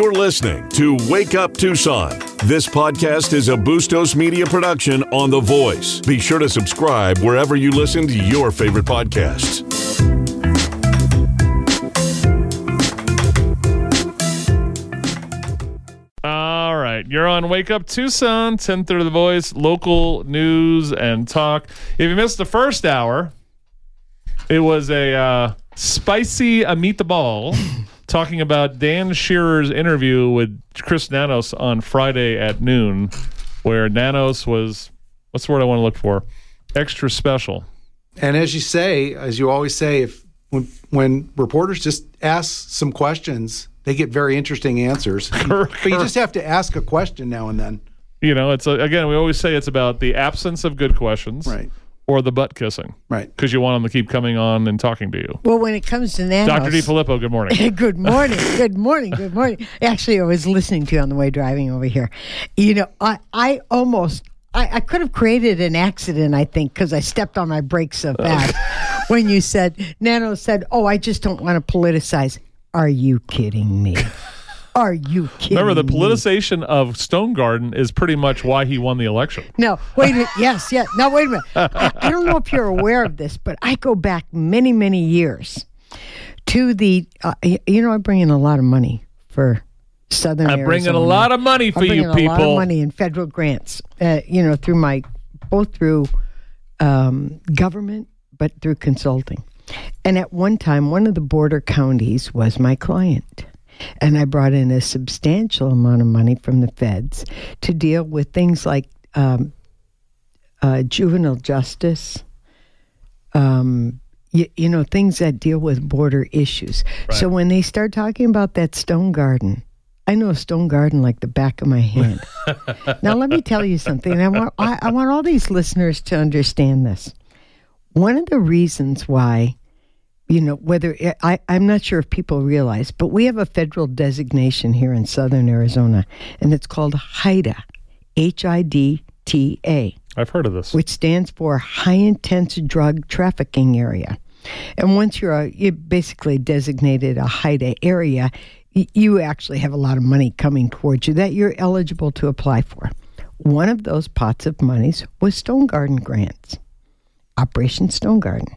You're listening to Wake Up Tucson. This podcast is a Bustos Media production on The Voice. Be sure to subscribe wherever you listen to your favorite podcasts. All right, you're on Wake Up Tucson, 10:30 The Voice, local news and talk. If you missed the first hour, it was a uh, spicy a meatball talking about Dan Shearer's interview with Chris Nanos on Friday at noon, where Nanos was what's the word I want to look for? Extra special. And as you say, as you always say, if when, when reporters just ask some questions, they get very interesting answers. but you just have to ask a question now and then. You know, it's a, again we always say it's about the absence of good questions, Right. Or the butt kissing, Right. Because you want them to keep coming on and talking to you. Well, when it comes to nanos, Dr. D. Filippo, good morning. good morning, good morning, good morning. Actually, I was listening to you on the way driving over here. You know, I, I almost, I, I could have created an accident, I think, because I stepped on my brakes so fast when you said, Nano said, oh, I just don't want to politicize. Are you kidding me? Are you kidding Remember, the me? politicization of Stone Garden is pretty much why he won the election. No, wait a minute. Yes, yes. No, wait a minute. I, I don't know if you're aware of this, but I go back many, many years to the. Uh, you know, I bring in a lot of money for Southern. I'm bringing a lot of money for I'm you bringing a lot people. of money in federal grants. Uh, you know, through my both through um, government, but through consulting. And at one time, one of the border counties was my client. And I brought in a substantial amount of money from the feds to deal with things like um, uh, juvenile justice, um, you, you know, things that deal with border issues. So when they start talking about that stone garden, I know a Stone Garden like the back of my hand. now let me tell you something. I want I, I want all these listeners to understand this. One of the reasons why, you know, whether I, I'm not sure if people realize, but we have a federal designation here in southern Arizona, and it's called HIDTA, H I D T A I've heard of this. which stands for High Intense Drug Trafficking Area. And once you're, a, you're basically designated a HIDTA area, you actually have a lot of money coming towards you that you're eligible to apply for. One of those pots of monies was Stone Garden grants, Operation Stone Garden.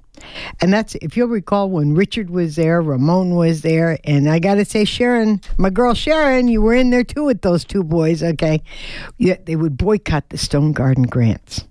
And that's, if you'll recall, when Richard was there, Ramon was there, and I got to say, Sharon, my girl Sharon, you were in there too with those two boys, okay? Yeah, they would boycott the Stone Garden grants,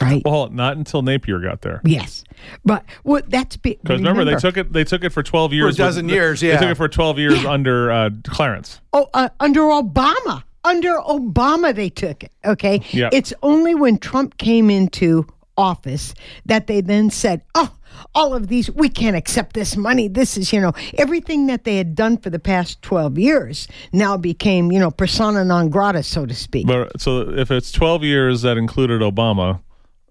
right? Well, not until Napier got there. Yes, but well, that's be- Because remember, they took it. They took it for twelve years. dozen with- years, They took it for twelve years under uh, Clarence. oh uh, under Obama. Under Obama, they took it. Okay, Yeah. it's only when Trump came into office that they then said, "Oh, all of these, we can't accept this money. This is, you know, everything that they had done for the past twelve years now became, you know, persona non grata, so to speak." But so if it's twelve years that included Obama,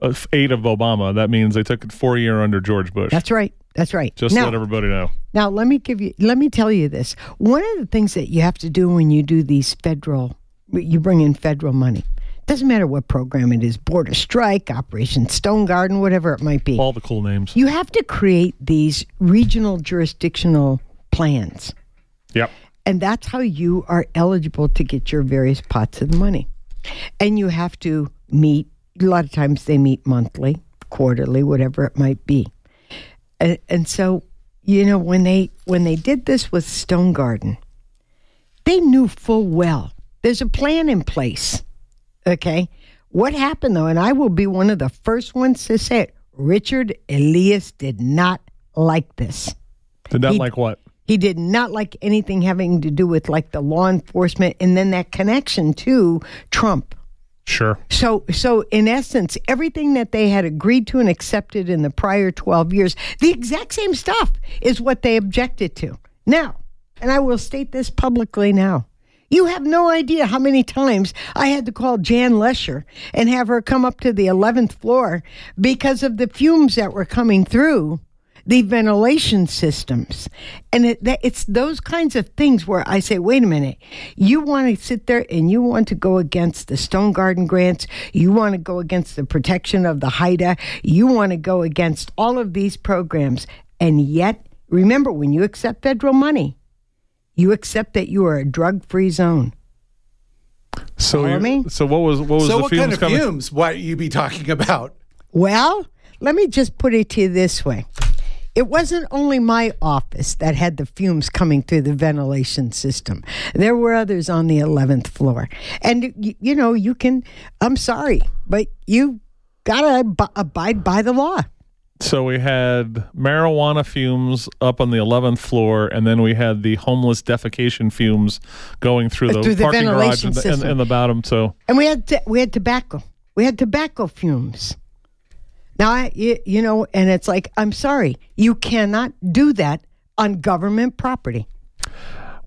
uh, eight of Obama, that means they took it four year under George Bush. That's right. That's right. Just to now, let everybody know. Now, let me give you, let me tell you this. One of the things that you have to do when you do these federal, you bring in federal money. Doesn't matter what program it is, Border Strike, Operation Stone Garden, whatever it might be. All the cool names. You have to create these regional jurisdictional plans. Yep. And that's how you are eligible to get your various pots of the money. And you have to meet, a lot of times they meet monthly, quarterly, whatever it might be. And, and so, you know, when they when they did this with Stone Garden, they knew full well there's a plan in place. Okay. What happened though, and I will be one of the first ones to say it, Richard Elias did not like this. Did that He- like what? He did not like anything having to do with like the law enforcement and then that connection to Trump. Sure. So so in essence, everything that they had agreed to and accepted in the prior 12 years, the exact same stuff is what they objected to. Now, and I will state this publicly now. You have no idea how many times I had to call Jan Lesher and have her come up to the 11th floor because of the fumes that were coming through the ventilation systems. And it, it's those kinds of things where I say, wait a minute, you want to sit there and you want to go against the Stone Garden grants, you want to go against the protection of the HIDTA, you want to go against all of these programs. And yet, remember, when you accept federal money, You accept that you are a drug-free zone. So you- me? So what was what was so the what fumes kind of coming? fumes might you be talking about? Well, let me just put it to you this way. It wasn't only my office that had the fumes coming through the ventilation system. There were others on the 11th floor. And, y- you know, you can, I'm sorry, but you got to ab- abide by the law. So we had marijuana fumes up on the 11th floor, and then we had the homeless defecation fumes going through uh, the Through the parking garage in the, system. in the bottom. So And we had t- we had tobacco. We had tobacco fumes. Now, I, you, you know, and it's like, I'm sorry, you cannot do that on government property.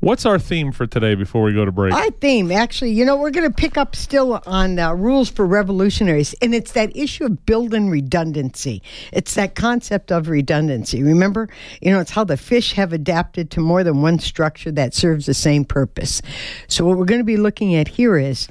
What's our theme for today before we go to break? Our theme, actually, you know, we're going to pick up still on uh, rules for revolutionaries, and it's that issue of building redundancy. It's that concept of redundancy. Remember, you know, it's how the fish have adapted to more than one structure that serves the same purpose. So, what we're going to be looking at here is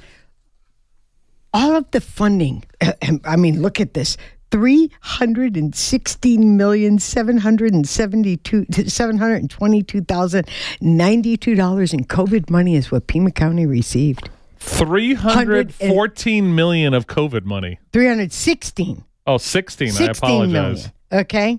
all of the funding. I mean, look at this. Three hundred and sixteen million seven hundred and seventy-two seven hundred and twenty-two thousand ninety-two dollars in COVID money is what Pima County received. 314 million of COVID money. Three hundred sixteen. Oh, 16. I apologize. million. Okay.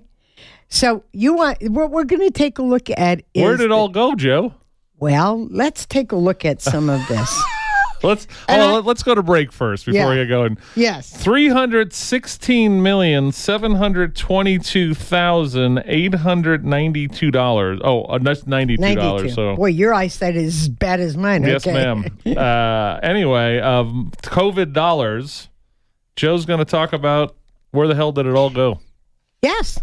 So you want what we're going to take a look at is Where did it all go, Joe? well, let's take a look at some of this. Let's oh, I- let- let's go to break first before Yeah. we get going. yes. Three hundred sixteen million seven hundred twenty-two thousand eight hundred ninety-two dollars. Oh, uh, that's ninety-two 92. dollars. So Boy, your eyesight is as bad as mine. yes, okay. ma'am. uh, anyway, um, COVID dollars. Joe's going to talk about where the hell did it all go? Yes.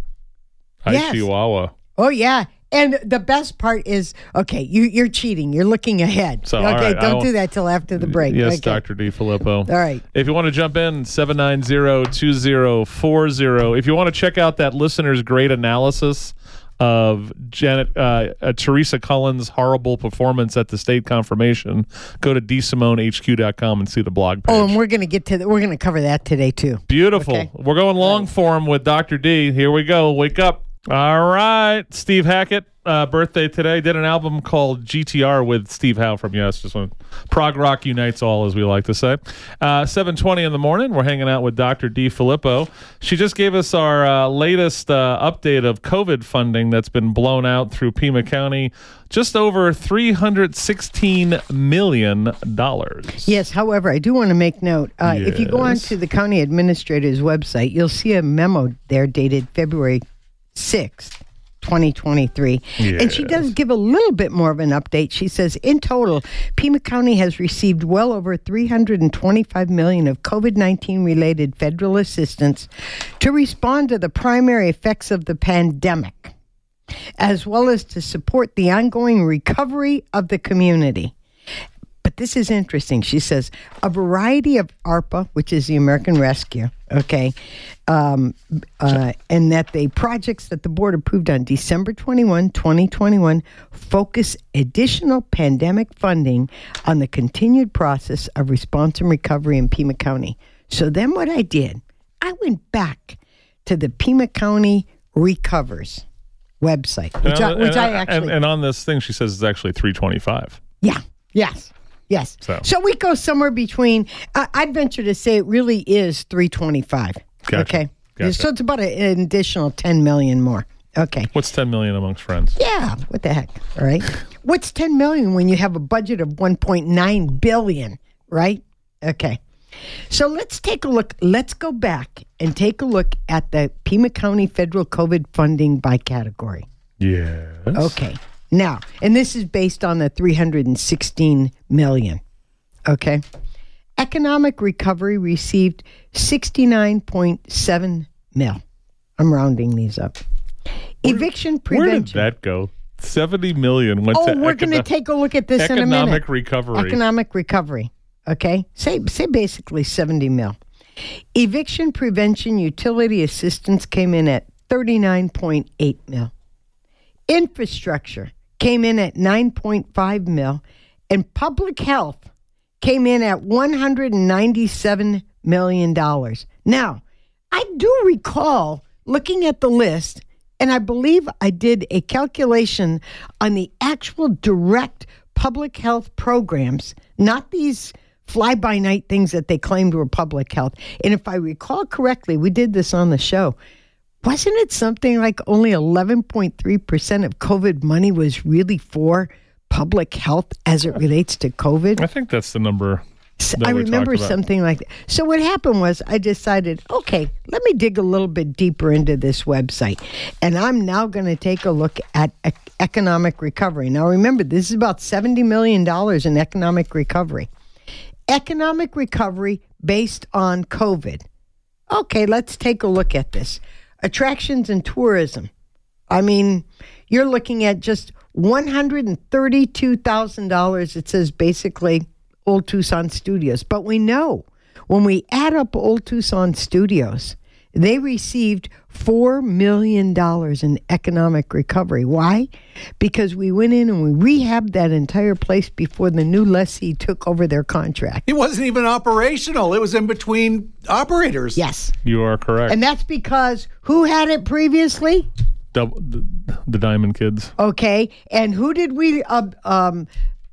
Hi, Yes. Chihuahua. Oh yeah. And the best part is, okay, you, you're cheating. You're looking ahead. So, okay, right, don't do that till after the break. Yes, okay. Dr. D. Filippo. All right. If you want to jump in, 790-2040. If you want to check out that listener's great analysis of Janet uh, uh, Teresa Cullen's horrible performance at the state confirmation, go to dsimonehq.com and see the blog page. Oh, and we're gonna get to the, we're gonna cover that today too. Beautiful. Okay. We're going long form with Dr. D. Here we go. Wake up. All right. Steve Hackett, uh, birthday today. Did an album called GTR with Steve Howe from Yes. Just one. Prog rock unites all, as we like to say. Uh, 720 in the morning. We're hanging out with Dr. D. Filippo. She just gave us our uh, latest uh, update of COVID funding that's been blown out through Pima County. Just over $316 million. Yes. However, I do want to make note. Uh, If you go on to the county administrator's website, you'll see a memo there dated February sixth. 2023. And she does give a little bit more of an update. She says in total, Pima County has received well over 325 million of COVID-19 related federal assistance to respond to the primary effects of the pandemic, as well as to support the ongoing recovery of the community. But this is interesting. She says a variety of ARPA, which is the American Rescue, okay, um, uh, and that the projects that the board approved on December 21, 2021, focus additional pandemic funding on the continued process of response and recovery in Pima County. So then what I did, I went back to the Pima County Recovers website, which, I, which and- I actually and, and on this thing, she says it's actually 325. yeah. Yes. Yes. So- So, we go somewhere between. I I'd venture to say it really is three twenty five. Gotcha. Okay. Gotcha. So it's about an additional ten million more. Okay. What's 10 million amongst friends? Yeah. What the heck? All right. What's ten million when you have a budget of one point nine billion? Right. Okay. So let's take a look. Let's go back and take a look at the Pima County federal COVID funding by category. Yes. Okay. Now, and this is based on the 316 million. Okay. Economic recovery received 69.7 mil. I'm rounding these up. Eviction prevention. Where did that go? 70 million went oh, we're going to take a look at this in a minute. economic recovery. Economic recovery. Okay. Say say basically 70 mil. Eviction prevention utility assistance came in at 39.8 mil. Infrastructure came in at 9.5 mil and public health came in at 197 million dollars. Now, I do recall looking at the list And I believe I did a calculation on the actual direct public health programs, not these fly by night things that they claimed were public health. And if I recall correctly, we did this on the show. Wasn't it something like only 11.3% of COVID money was really for public health as it relates to COVID? I think that's the number. I remember something like that. So what happened was I decided, okay, let me dig a little bit deeper into this website, and I'm now going to take a look at ec- economic recovery. Now remember, this is about seventy million dollars in economic recovery. Economic recovery based on COVID. Okay, let's take a look at this. Attractions and tourism. I mean, you're looking at just $132,000. It says basically Old Tucson Studios. But we know when we add up Old Tucson Studios, they received $4 million in economic recovery. Why? Because we went in and we rehabbed that entire place before the new lessee took over their contract. It wasn't even operational. It was in between operators. Yes. You are correct. And that's because who had it previously? Double, the, the Diamond Kids. Okay. And who did we uh, um,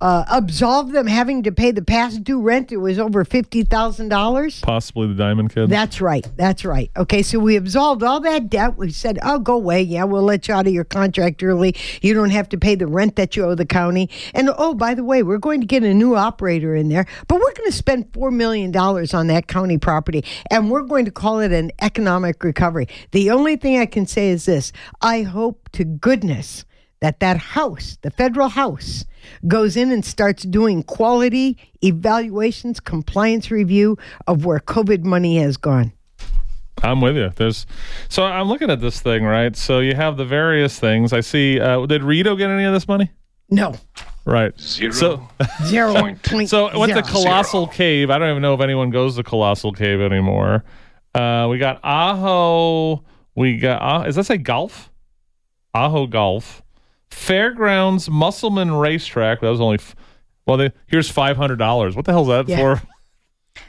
uh, absolve them having to pay the past due rent? It was over $50,000. Possibly the Diamond Kids. That's right. That's right. Okay, so we absolved all that debt. We said, "Oh, go away. Yeah, we'll let you out of your contract early. You don't have to pay the rent that you owe the county." And oh, by the way, we're going to get a new operator in there, but we're going to spend four million dollars on that county property, and we're going to call it an economic recovery. The only thing I can say is this: I hope to goodness that that house, the federal house, goes in and starts doing quality evaluations, compliance review of where COVID money has gone. I'm with you. There's so I'm looking at this thing, right? So you have the various things. I see. Uh, did Rillito get any of this money? No, Right. Zero. So zero point so I went to zero. Colossal Cave. I don't even know if anyone goes to Colossal Cave anymore. Uh, we got Ajo. We got uh, is that say golf? Ajo Golf. Fairgrounds Musselman Racetrack. That was only f- well. They, here's five hundred dollars. What the hell's that Yeah. for?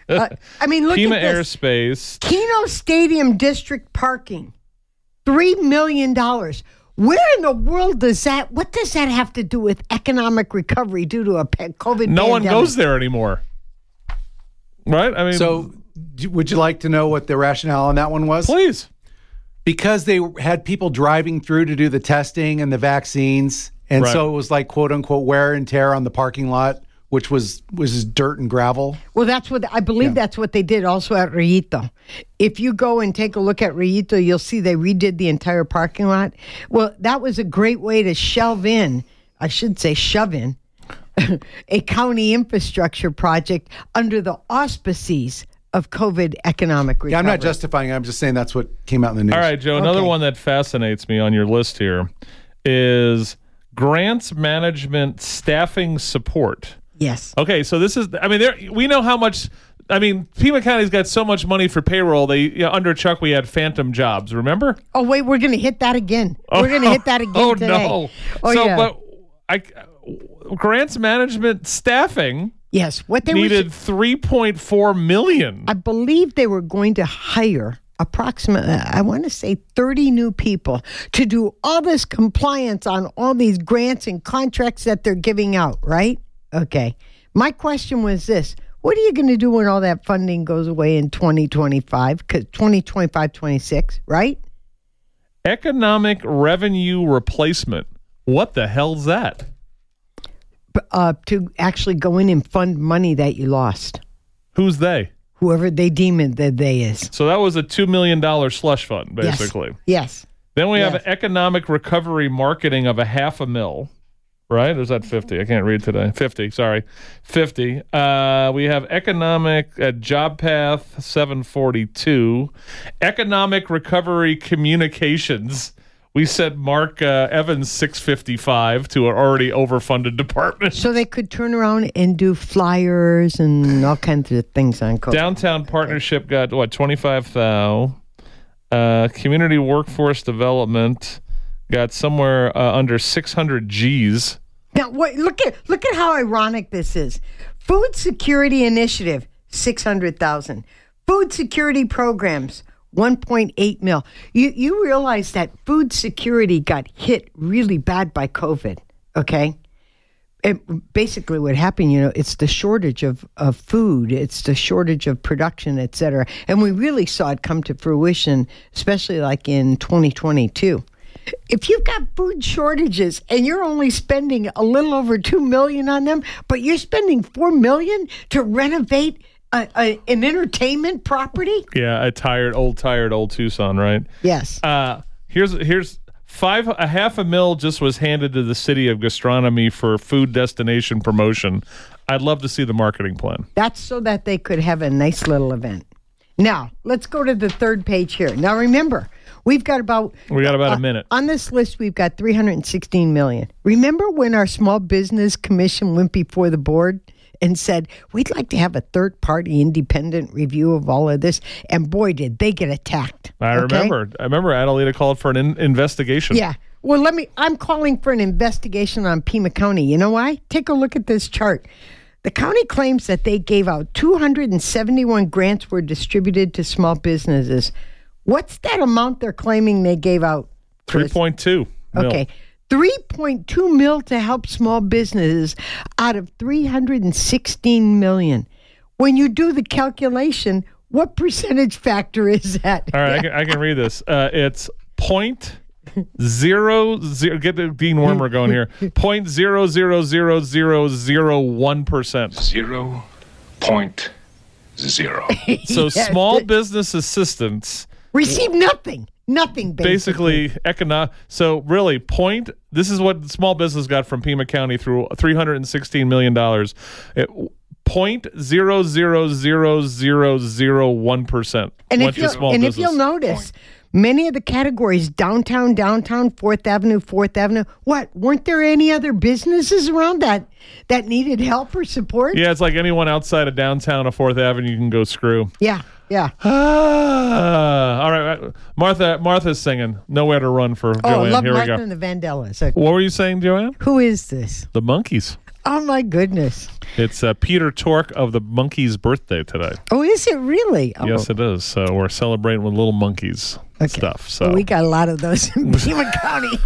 Uh, I mean, look Pima at this. Airspace. Kino Stadium District parking, three million dollars. Where in the world does that? What does that have to do with economic recovery due to a pe- COVID? No one goes there anymore. Right? I mean, So, would you like to know what the rationale on that one was? please. Because they had people driving through to do the testing and the vaccines, and Right. so it was like quote unquote wear and tear on the parking lot, which was was dirt and gravel. Well, that's what I believe. That's what they did also at Rillito. If you go and take a look at Rillito, you'll see they redid the entire parking lot. Well, that was a great way to shelve in. I should say shove in a county infrastructure project under the auspices of COVID economic recovery. Yeah, I'm not justifying. it. I'm just saying that's what came out in the news. All right, Joe. Another Okay. one that fascinates me on your list here is grants management staffing support. Yes. Okay, so this is. I mean, there we know how much. I mean, Pima County's got so much money for payroll. They you know, under Chuck we had phantom jobs. Remember? Oh wait, we're going to hit that again. we're going to oh, hit that again Oh today. no! Oh so, yeah. but I grants management staffing yes. What they needed three point four million. I believe they were going to hire approximately, I want to say 30 new people to do all this compliance on all these grants and contracts that they're giving out, right? Okay. My question was this What are you going to do when all that funding goes away in 2025? Because 2025, 26, right? Economic revenue replacement. What the hell's that? Uh, to actually go in and fund money that you lost, Who's they? whoever they deem it that they is. So that was a two million dollar slush fund, basically. Yes. Then we have economic recovery marketing of a half a mil, right? Or is that fifty? I can't read today. Fifty, sorry, fifty. Uh, we have economic uh, job path seven forty two, economic recovery communications. We sent Mark uh, Evans six fifty five to an already overfunded department. So they could turn around and do flyers and all kinds of things on COVID. Downtown Partnership got what twenty five thou. Uh, community workforce development got somewhere uh, under six hundred G's. Now, what, look at look at how ironic this is. Food Security Initiative, six hundred thousand. Food security programs, 1.8 mil. You you realize that food security got hit really bad by COVID, okay? It, basically what happened, you know, it's the shortage of, of food, it's the shortage of production, et cetera. And we really saw it come to fruition, especially like in 2022 if you've got food shortages and you're only spending a little over 2 million on them but you're spending 4 million to renovate a, a, an entertainment property Yeah, a tired, old, tired, old Tucson, right? yes Uh, here's here's five a half a mil just was handed to the city of gastronomy for food destination promotion. I'd love to see the marketing plan. that's so that they could have a nice little event now let's go to the third page here now remember we've got about We got about uh, a minute. on this list we've got 316 million remember when our small business commission went before the board and said we'd like to have a third party independent review of all of this and boy did they get attacked I okay? remember. I remember Adelita called for an in- investigation. yeah well let me i'm calling for an investigation on pima county you know why take a look at this chart the county claims that they gave out 271 grants were distributed to small businesses what's that amount they're claiming they gave out three Chris? point two. Okay. 3.2 mil to help small businesses out of 316 million. When you do the calculation, what percentage factor is that? All right, I, can, I can read this. Uh, it's point zero zero. Get the Dean Wormer going here. Point zero zero zero zero zero one percent. zero point zero. So Yes. small business assistance, Receive nothing. Nothing basically. basically economic. So really, point. This is what small business got from Pima County through three hundred and sixteen million dollars. Point zero zero zero zero zero one percent And if to you'll, small and if you'll notice, many of the categories downtown, downtown, Fourth Avenue, Fourth Avenue. What weren't there any other businesses around that that needed help or support? yeah, it's like anyone outside of downtown or Fourth Avenue, you can go screw. yeah, yeah. Ah, all right, right. Martha. Martha's singing "Nowhere to Run" for Oh, Joanne. love Here we Martha go. and the Vandellas. Okay. What were you saying, Joanne? Who is this? The Monkees. Oh my goodness. It's uh, Peter Tork of the Monkees' birthday today. Oh, is it really? Oh, Yes, it is. So we're celebrating with little monkeys okay. stuff. So Well, we got a lot of those in Pima County.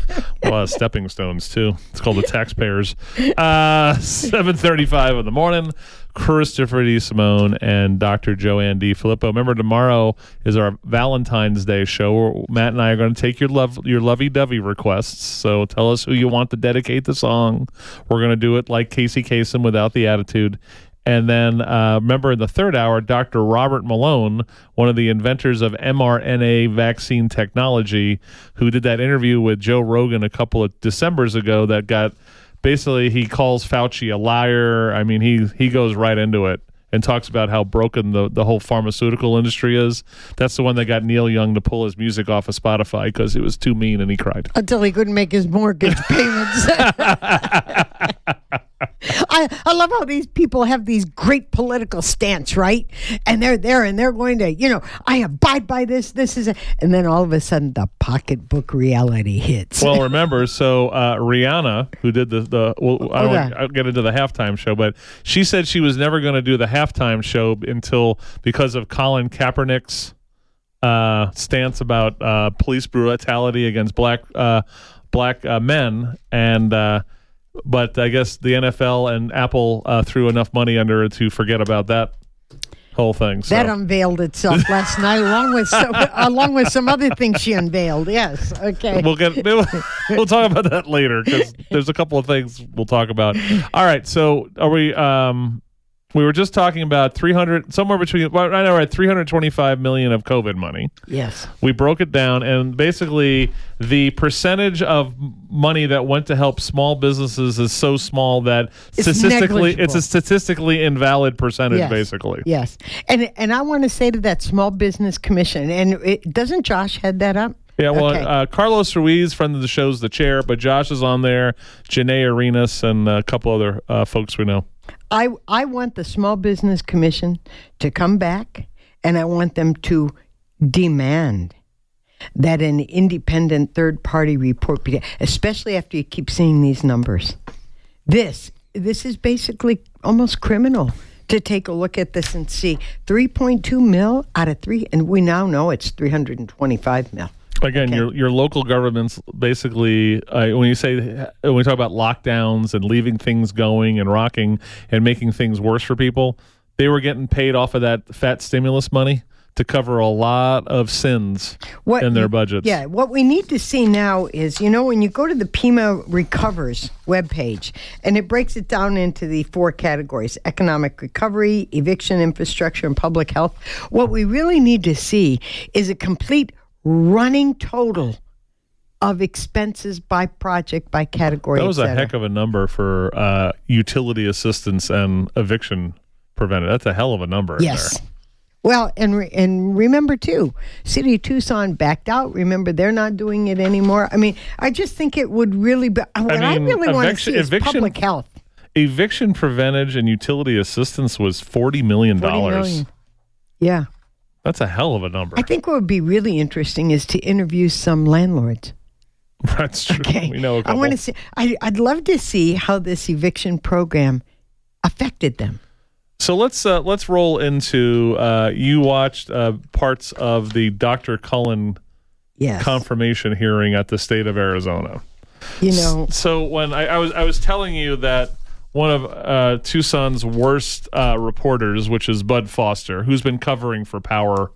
a lot of stepping stones too. It's called the taxpayers. Uh, Seven thirty-five in the morning. Christopher DeSimone and Dr. Joanne D. Filippo. Remember, tomorrow is our Valentine's Day show. Where Matt and I are going to take your love, your lovey-dovey requests. So tell us who you want to dedicate the song. We're going to do it like Casey Kasem without the attitude. And then uh, remember in the third hour, Dr. Robert Malone, one of the inventors of mRNA vaccine technology, who did that interview with Joe Rogan a couple of Decembers ago that got basically he calls Fauci a liar. I mean, he he goes right into it and talks about how broken the, the whole pharmaceutical industry is. That's the one that got Neil Young to pull his music off of Spotify because it was too mean and he cried. Until he couldn't make his mortgage payments. I, I love how these people have these great political stance, right? And they're there and they're going to, you know, I abide by this, this is, a, and then all of a sudden the pocketbook reality hits. Well, remember, so uh, Rihanna, who did the the, well, I Okay. won't I'll get into the halftime show, but she said she was never going to do the halftime show until because of Colin Kaepernick's uh, stance about uh, police brutality against black uh, black uh, men, and uh, but I guess the NFL and Apple uh, threw enough money under it to forget about that whole thing. So. that unveiled itself last night, along with some, along with some other things she unveiled. Yes, okay. we'll get we'll, talk about that later because there's a couple of things we'll talk about. All right, so are we? Um, we were just talking about 300 somewhere between right now we're at 325 million of COVID money. yes, We broke it down, and basically the percentage of money that went to help small businesses is so small that It's statistically it's a statistically invalid percentage. Yes. Basically, yes, and and I want to say to that small business commission, and it, doesn't Josh head that up? Yeah, well, Okay. uh, Carlos Ruiz, friend of the show's the chair, but Josh is on there, Janae Arenas, and a couple other uh, folks we know. I I want the Small Business Commission to come back, and I want them to demand that an independent third party report be, especially after you keep seeing these numbers. This this is basically almost criminal to take a look at this and see 3.2 mil out of three, and we now know it's 325 mil. Again, Okay. your your local governments basically uh, when you say when we talk about lockdowns and leaving things going and rocking and making things worse for people, they were getting paid off of that fat stimulus money to cover a lot of sins What in their budgets. Yeah, what we need to see now is, you know, when you go to the Pima Recovers webpage, and it breaks it down into the four categories economic recovery, eviction, infrastructure, and public health. What we really need to see is a complete running total of expenses by project, by category. That was a heck of a number for uh, utility assistance and eviction prevented. That's a hell of a number. Yes. there. Well, and re- and remember too, City of Tucson backed out. Remember, they're not doing it anymore. I mean, I just think it would really be. What I, mean, really want to eviction- see is eviction- public health. Eviction preventage and utility assistance was forty million dollars. Yeah. That's a hell of a number. I think what would be really interesting is to interview some landlords. That's true. Okay. We know a I want to see, I, I'd love to see how this eviction program affected them. So let's uh, let's roll into uh, you watched uh, parts of the Dr. Cullen Yes. confirmation hearing at the state of Arizona. you know, So when I, I was I was telling you that one of uh, Tucson's worst uh, reporters, which is Bud Foster, who's been covering for Power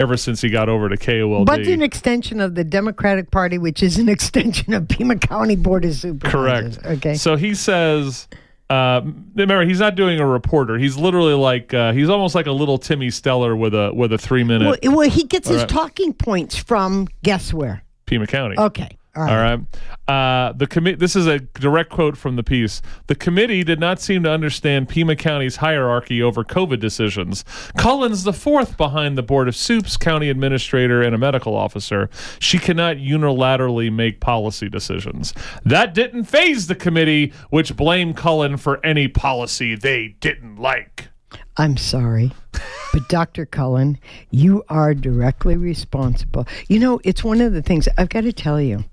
ever since he got over to KOLD. but an extension of the Democratic Party, which is an extension of Pima County Board of Supervisors. Correct. Okay. So he says, uh, remember, he's not doing a reporter. He's literally like uh, he's almost like a little Timmy Steller with a with a three minute well, well, he gets his right. talking points from guess where? Pima County. Okay. All right. All right. Uh, the commit. This is a direct quote from the piece. The committee did not seem to understand Pima County's hierarchy over COVID decisions. Cullen's the fourth behind the board of soups, county administrator, and a medical officer. She cannot unilaterally make policy decisions. That didn't phase the committee, which blamed Cullen for any policy they didn't like. I'm sorry, but Dr. Cullen, you are directly responsible. You know, it's one of the things I've got to tell you.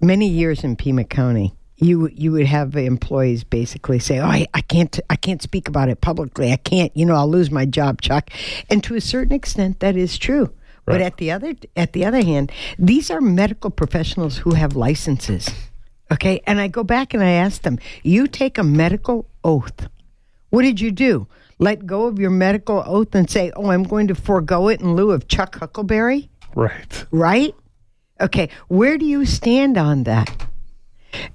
Many years in Pima County, you you would have employees basically say, "Oh, I, I can't I can't speak about it publicly. I can't. You know, I'll lose my job, Chuck." And to a certain extent, that is true. But at the other at the other hand, these are medical professionals who have licenses. Okay, and I go back and I ask them, "You take a medical oath." What did you do? Let go of your medical oath and say, "Oh, I'm going to forego it in lieu of Chuck Huckelberry." Right. Right? Okay. Where do you stand on that?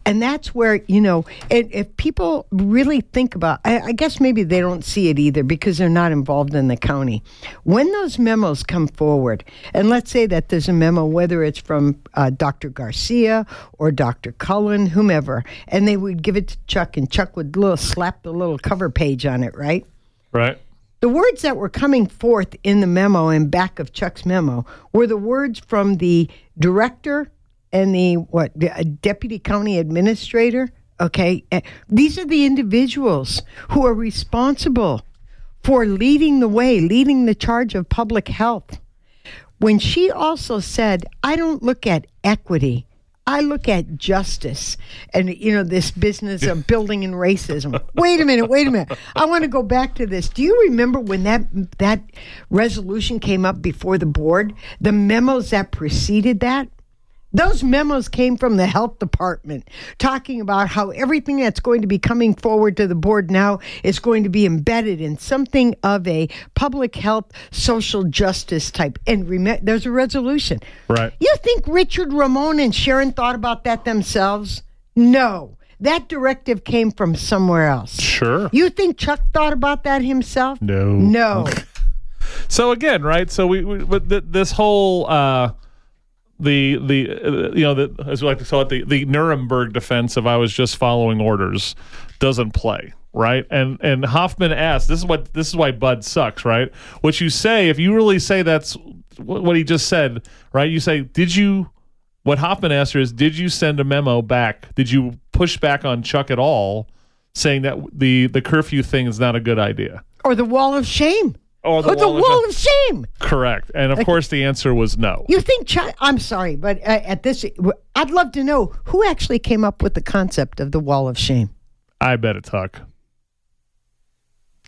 And that's where you know, if, if people really think about, I, I guess maybe they don't see it either because they're not involved in the county. When those memos come forward, and let's say that there's a memo, whether it's from uh, Dr. Garcia or Dr. Cullen, whomever, and they would give it to Chuck, and Chuck would little slap the little cover page on it, right? Right. The words that were coming forth in the memo and back of Chuck's memo were the words from the director and the what uh, deputy county administrator. Okay, Uh, these are the individuals who are responsible for leading the way, leading the charge of public health. When she also said, "I don't look at equity." I look at justice and you know this business of building in racism. Wait a minute, wait a minute. I want to go back to this. Do you remember when that that resolution came up before the board? The memos that preceded that? Those memos came from the health department talking about how everything that's going to be coming forward to the board now is going to be embedded in something of a public health, social justice type. And remember, there's a resolution. Right. You think Richard Ramon and Sharon thought about that themselves? No. That directive came from somewhere else. Sure. You think Chuck thought about that himself? No. No. So again, right? So we, we this whole uh, the the uh, you know the as we like to call it the the Nuremberg defense of I was just following orders doesn't play right? And and Hoffman asked this is what this is why Bud sucks right? What you say if you really say that's what he just said right? You say did you what Hoffman asked her is did you send a memo back? Did you push back on Chuck at all saying that the the curfew thing is not a good idea? Or the wall of shame. Or Or the wall of shame. Correct. And of course, the answer was no. You think Chuck? I'm sorry, but uh, at this, I'd love to know who actually came up with the concept of the wall of shame. I bet it's Huck.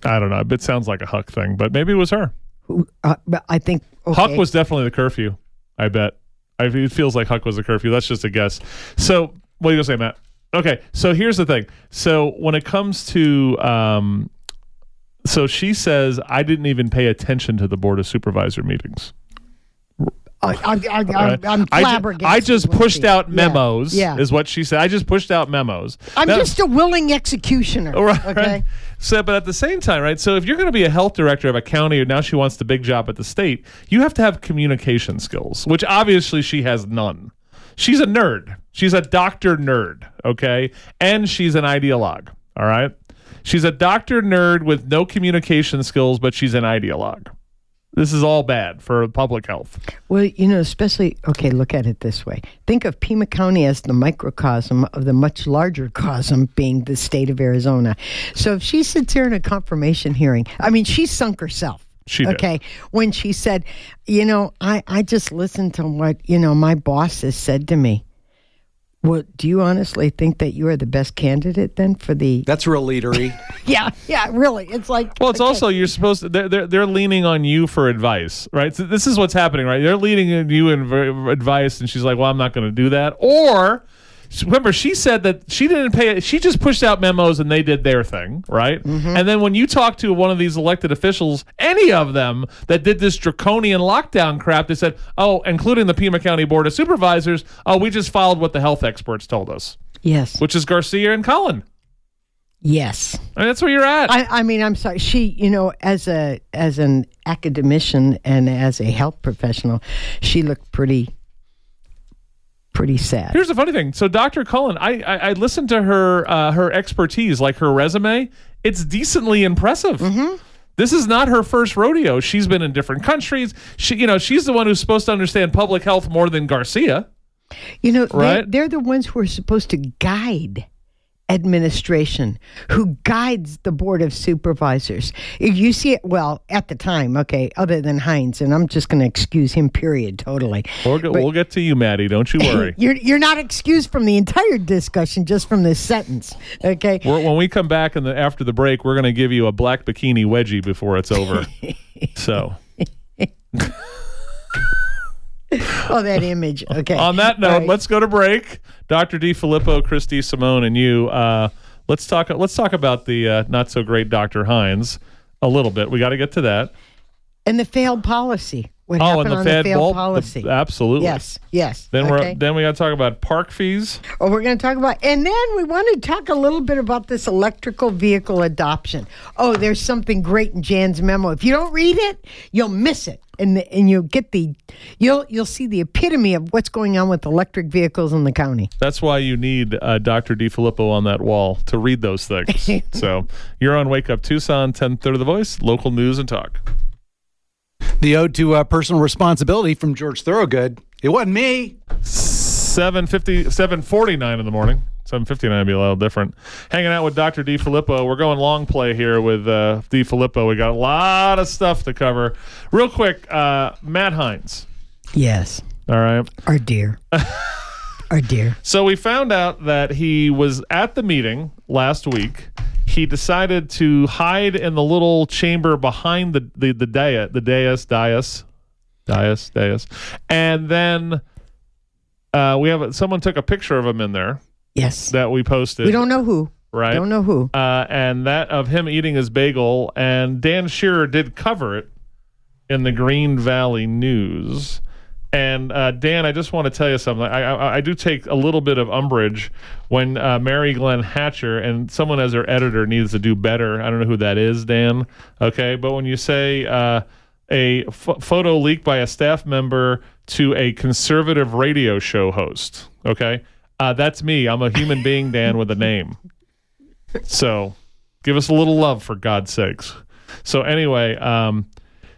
I don't know. It sounds like a Huck thing, but maybe it was her. Who, uh, I think okay. Huck was definitely the curfew. I bet. I, it feels like Huck was the curfew. That's just a guess. So, what are you gonna say, Matt? Okay, so here's the thing. So when it comes to, um, so she says I didn't even pay attention to the board of supervisor meetings. I, I, I, Right? I'm I, ju- flabbergasted. I just with pushed out memos. Yeah. is what she said. I just pushed out memos. I'm Now- just a willing executioner. Right, Okay. right. So, but at the same time, right? So, if you're going to be a health director of a county, or now she wants the big job at the state, you have to have communication skills, which obviously she has none. She's a nerd. She's a doctor nerd, okay, and she's an ideologue. All right, she's a doctor nerd with no communication skills, but she's an ideologue. This is all bad for public health. Well, you know, especially, okay, look at it this way. Think of Pima County as the microcosm of the much larger cosm being the state of Arizona. So if she sits here in a confirmation hearing, I mean, she sunk herself. She did. Okay. When she said, you know, I, I just listened to what, you know, my boss has said to me. Well, do you honestly think that you are the best candidate then for the. That's real leadery. Yeah, yeah, really. It's like. Well, it's okay. also you're supposed to. They're, they're they're leaning on you for advice, right? So this is what's happening, right? They're leaning on you in v- advice, and she's like, "Well, I'm not going to do that." Or remember, she said that she didn't pay. it. She just pushed out memos, and they did their thing, right? Mm-hmm. And then when you talk to one of these elected officials, any of them that did this draconian lockdown crap, they said, "Oh, including the Pima County Board of Supervisors, oh, we just followed what the health experts told us, Yes. which is Garcia and Cullen." Yes. And that's where you're at. I, I mean, I'm sorry. She, you know, as a as an academician and as a health professional, she looked pretty pretty sad. Here's the funny thing. So Dr. Cullen, I, I I listened to her uh, her expertise, like her resume. It's decently impressive. Mm-hmm. This is not her first rodeo. She's been in different countries. She, you know, she's the one who's supposed to understand public health more than Garcia. You know, they, Right? they're the ones who are supposed to guide administration, who guides the board of supervisors. If You see it well at the time, okay, other than Heinz, and I'm just going to excuse him. Period. Totally. We'll get, we'll get to you, Maddie. Don't you worry. You're you're not excused from the entire discussion, just from this sentence. Okay. We're, when we come back in the, after the break, we're going to give you a black bikini wedgie before it's over. so, Oh, that image. Okay. on that note, right. let's go to break. Dr. D. Filippo, Chris DeSimone, and you. Uh, let's talk. Let's talk about the uh, not so great Dr. Heinz a little bit. We got to get to that. and the failed policy. What Oh, happened and the Fed the failed bulb, policy? the- absolutely. Yes, yes. Then okay. we're then we got to talk about park fees. Oh, we're going to talk about, and then we want to talk a little bit about this electrical vehicle adoption. Oh, there's something great in Jan's memo. If you don't read it, you'll miss it, and and you'll get the, you'll you'll see the epitome of what's going on with electric vehicles in the county. That's why you need uh, Dr. D. Filippo on that wall to read those things. so you're on Wake Up Tucson, 1030 The Voice, local news and talk. The ode to uh, personal responsibility from George Thorogood. It wasn't me. 750, 749 in the morning. 759 would be a little different. Hanging out with Dr. D. Filippo. We're going long play here with uh, D. Filippo. We got a lot of stuff to cover. Real quick, uh, Matt Heinz. Yes, All right. our dear, our dear. So we found out that he was at the meeting last week. He decided to hide in the little chamber behind the the the dais, the dais, dais, dais, dais, and then uh, we have someone took a picture of him in there Yes, that we posted. we don't know who. right, Don't know who. uh, and that of him eating his bagel, and Dan Shearer did cover it in the Green Valley News. And uh, Dan, I just want to tell you something. I, I, I do take a little bit of umbrage when uh, Mary Glenn Hatcher and someone as her editor needs to do better. I don't know who that is, Dan. Okay, but when you say uh, a photo leaked by a staff member to a conservative radio show host, okay, uh, that's me. I'm a human being, Dan, with a name. So give us a little love for God's sakes. So anyway, um,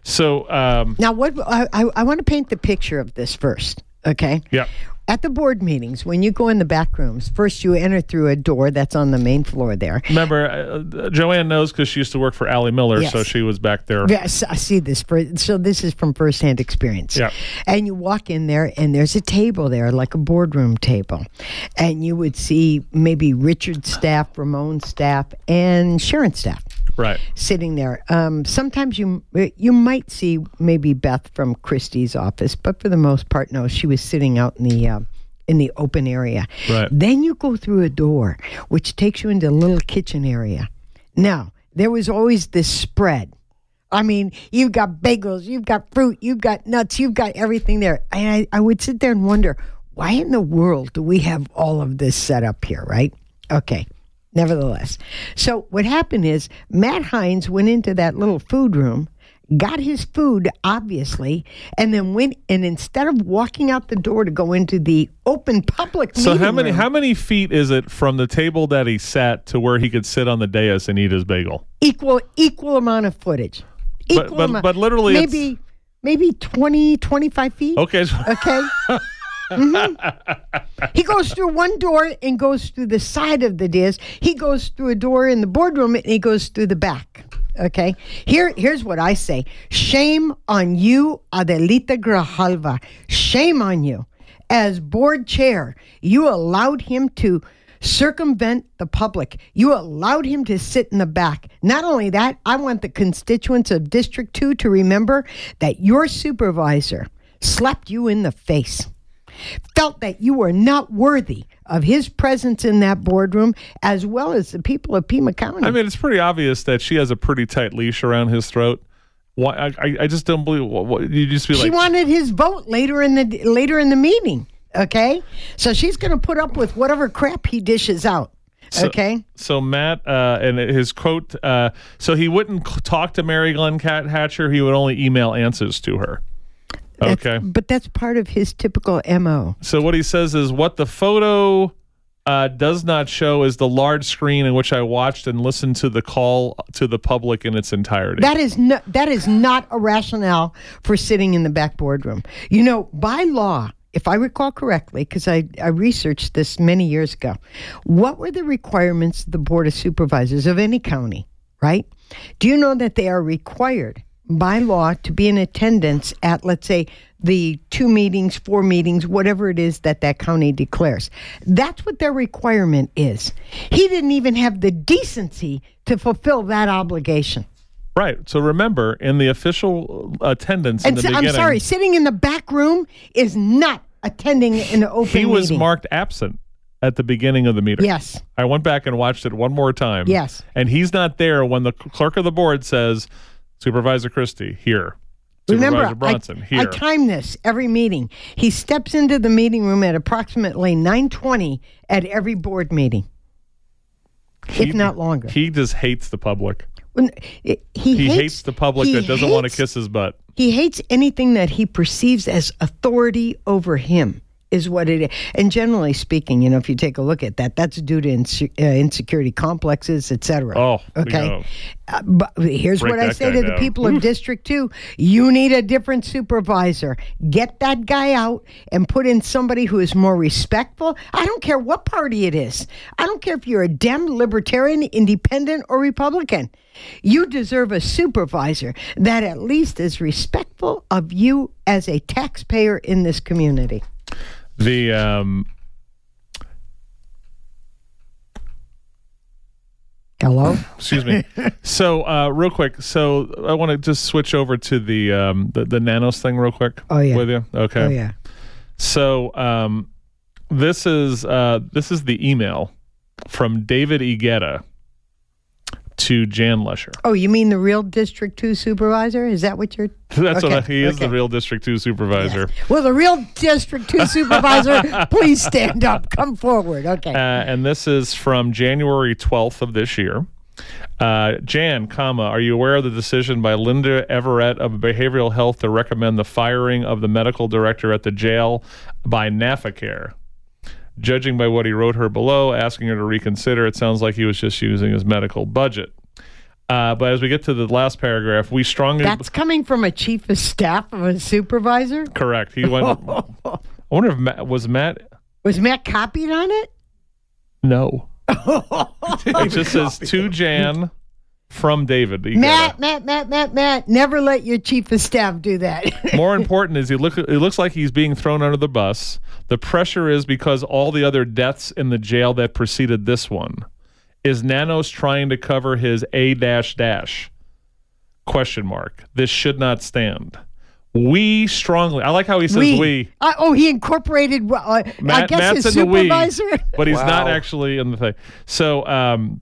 so um, Now, what I, I, I want to paint the picture of this first. Okay. yeah, At the board meetings, when you go in the back rooms, first you enter through a door that's on the main floor there. remember uh, Joanne knows because she used to work for Ally Miller, Yes. so she was back there. Yes, I see this. For, so this is from firsthand experience. Yeah. And you walk in there, and there's a table there, like a boardroom table, and you would see maybe Richard's staff, Ramon's staff, and Sharon's staff. Right. sitting there. Um, sometimes you you might see maybe Beth from Christy's office, but for the most part, no. She was sitting out in the uh, in the open area. Right. Then you go through a door, which takes you into a little kitchen area. Now there was always this spread. I mean, you've got bagels, you've got fruit, you've got nuts, you've got everything there. And I, I would sit there and wonder, why in the world do we have all of this set up here, right? Okay. Nevertheless. So what happened is Matt Heinz went into that little food room, got his food, obviously, and then went and instead of walking out the door to go into the open public So how many room- how many feet is it from the table that he sat to where he could sit on the dais and eat his bagel? equal equal amount of footage. But- Equal but- amount. but literally it's- maybe maybe 20 25 feet. Okay. Okay. Mhm. He goes through one door and goes through the side of the dais. He goes through a door in the boardroom and he goes through the back. Okay. Here, here's what I say: Shame on you, Adelita Grijalva. Shame on you. As board chair, you allowed him to circumvent the public. You allowed him to sit in the back. Not only that, I want the constituents of District 2 to remember that your supervisor slapped you in the face, felt that you were not worthy of his presence in that boardroom, as well as the people of Pima County. I mean, it's pretty obvious that she has a pretty tight leash around his throat. Why? I, I- just don't believe. What, what, you just be she wanted his vote later in the later in the meeting. Okay, so she's going to put up with whatever crap he dishes out. So- Okay. So Matt, uh, and his quote, uh, so he wouldn't talk to Mary Glenn Cat Hatcher. He would only email answers to her. Okay. But that's part of his typical MO. So what he says is what the photo uh, does not show is the large screen in which I watched and listened to the call to the public in its entirety. That is no, that is not a rationale for sitting in the back boardroom. You know, by law, if I recall correctly, because I, I researched this many years ago, what were the requirements of the Board of Supervisors of any county, right? Do you know that they are required by law to be in attendance at, let's say, the two meetings, four meetings, whatever it is that that county declares? That's what their requirement is. He didn't even have the decency to fulfill that obligation. right. So remember, in the official attendance in And the so- I'm sorry, sitting in the back room is not attending an open he was meeting. marked absent at the beginning of the meeting. Yes. I went back and watched it one more time. Yes. And he's not there when the clerk of the board says, Supervisor Christy, here. Remember, Supervisor Bronson, I, here. I time this every meeting. He steps into the meeting room at approximately 9:20 at every board meeting, if not longer. He just hates the public. When- he, He hates, the public that doesn't want to kiss his butt. He hates anything that he perceives as authority over him. Is what it is. And generally speaking, you know, if you take a look at that, that's due to inse- uh, insecurity complexes, et cetera. Oh, okay. know. Uh, but here's Break what I say to the people of District 2 you need a different supervisor. Get that guy out and put in somebody who is more respectful. I don't care what party it is, I don't care if you're a Dem, Libertarian, Independent, or Republican. You deserve a supervisor that at least is respectful of you as a taxpayer in this community. The um, Hello? excuse me. so uh, real quick, so I want to just switch over to the um, the, the Nanos thing real quick. Oh, yeah. with you. Okay. Oh, yeah. So um, this is uh, this is the email from David Egeta to Jan Lesher. Oh, you mean the real District 2 supervisor? Is that what you're. That's what I, he is the real District Two supervisor. Well, the real District 2 supervisor, please stand up. Come forward. Okay. Uh, and this is from January 12th of this year. Uh, Jan, comma, are you aware of the decision by Linda Everett of Behavioral Health to recommend the firing of the medical director at the jail by NaphCare? Judging by what he wrote her below, asking her to reconsider, it sounds like he was just using his medical budget. Uh, but as we get to the last paragraph, we strongly That's coming from a chief of staff of a supervisor? correct. He went. I wonder if Matt, was Matt. Was Matt copied on it? No. it just says to Jan from David. You Matt, gotta- Matt, Matt, Matt, Matt, never let your chief of staff do that. More important is he look. It looks like he's being thrown under the bus. The pressure is because all the other deaths in the jail that preceded this one, Is Nanos trying to cover his A dash dash? Question mark. This should not stand. We strongly. I like how he says we. Uh, oh, he incorporated. Uh, I Matt- guess Matt's his in the we, but he's not actually in the thing. So um,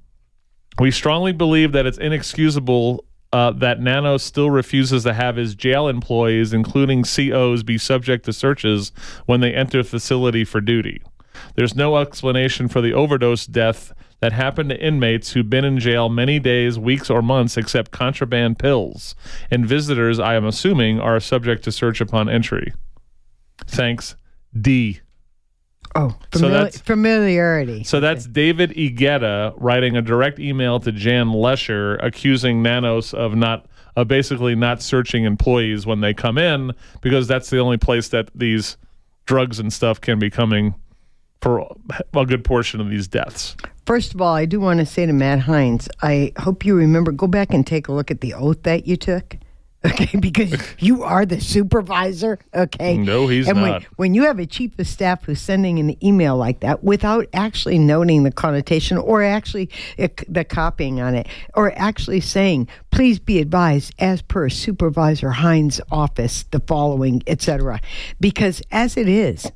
we strongly believe that it's inexcusable uh, that Nano still refuses to have his jail employees, including COs, be subject to searches when they enter the facility for duty. There's no explanation for the overdose death that happened to inmates who've been in jail many days, weeks, or months except contraband pills. And visitors, I am assuming, are subject to search upon entry. Thanks, D. Oh, So famili- that's- familiarity. So that's David Egeta writing a direct email to Jan Lesher accusing Nanos of not of basically not searching employees when they come in because that's the only place that these drugs and stuff can be coming for a good portion of these deaths. First of all, I do want to say to Matt Heinz, I hope you remember, go back and take a look at the oath that you took. Okay, because you are the supervisor. Okay. No, he's and not. When, when you have a chief of staff who's sending an email like that without actually noting the connotation or actually uh, the copying on it, or actually saying, please be advised, as per Supervisor Heinz' office, the following, etc. Because as it is,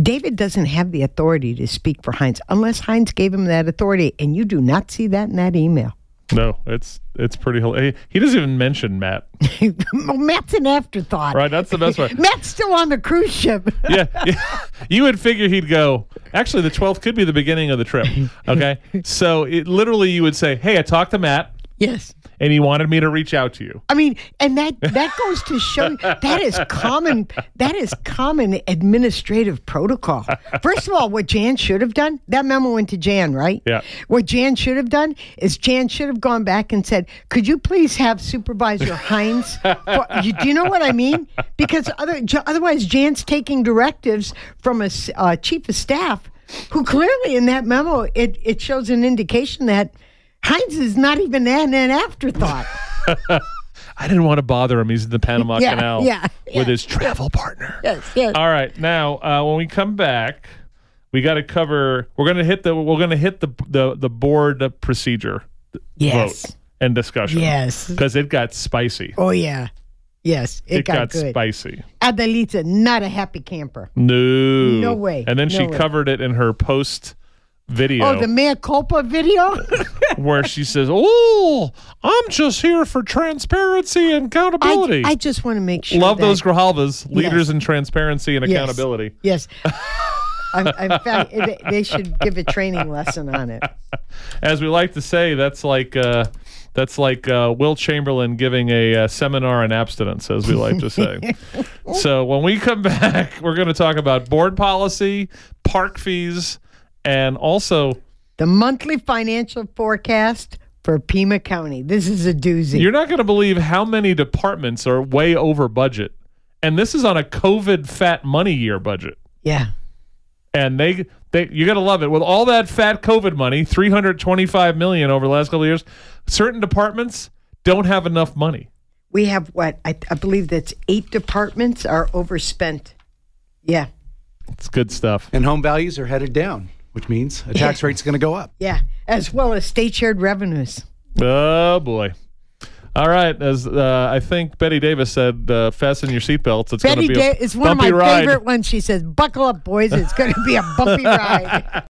David doesn't have the authority to speak for Heinz unless Heinz gave him that authority, and you do not see that in that email. No, it's it's pretty. hil- He, he doesn't even mention Matt. well, Matt's an afterthought. Right, that's the best part. Matt's still on the cruise ship. yeah, yeah. You would figure he'd go. Actually, the 12th could be the beginning of the trip. Okay, so it literally you would say, "Hey, I talked to Matt, yes. and he wanted me to reach out to you." I mean, and that that goes to show you that is common that is common administrative protocol. First of all, what Jan should have done, that memo went to Jan, right? Yeah. What Jan should have done is Jan should have gone back and said, "Could you please have Supervisor Heinz?" For, you, do you know what I mean? Because other, otherwise, Jan's taking directives from a uh, chief of staff who clearly in that memo it it shows an indication that. Heinz is not even an, an afterthought. I didn't want to bother him. He's in the Panama Yeah, Canal yeah, yeah. with his travel partner. Yes, yes. All right, now uh, when we come back, we got to cover. We're gonna hit the. We're gonna hit the the the board procedure Yes. vote and discussion. Yes. because it got spicy. Oh yeah. Yes. It, It, got, good. spicy. Adelita, not a happy camper. No, No way. And then No she way. covered it in her post video. Oh, the mea culpa video? where she says, "Oh, I'm just here for transparency and accountability." I just want to make sure. Love that- those Grijalvas, leaders Yes. in transparency and Yes. accountability. Yes. I'm, in fact, they- they should give a training lesson on it. As we like to say, that's like uh, that's like uh, Wilt Chamberlain giving a uh, seminar on abstinence, as we like to say. so when we come back, we're going to talk about board policy, park fees, and also The monthly financial forecast for Pima County. This is a doozy. You're not going to believe how many departments are way over budget. And this is on a COVID fat money year budget. yeah. And they they you got to love it. With all that fat COVID money, 325 million over the last couple of years, certain departments don't have enough money. We have what? I, I believe that's eight departments are overspent. Yeah. It's good stuff. And home values are headed down, which means a tax rate's going to go up. Yeah. As well as state shared revenues. Oh boy. All right, as uh, I think Bette Davis said, uh, fasten your seatbelts. It's going Betty to be a Day is one of my ride. favorite ones. She says, "Buckle up, boys. It's going to be a bumpy ride."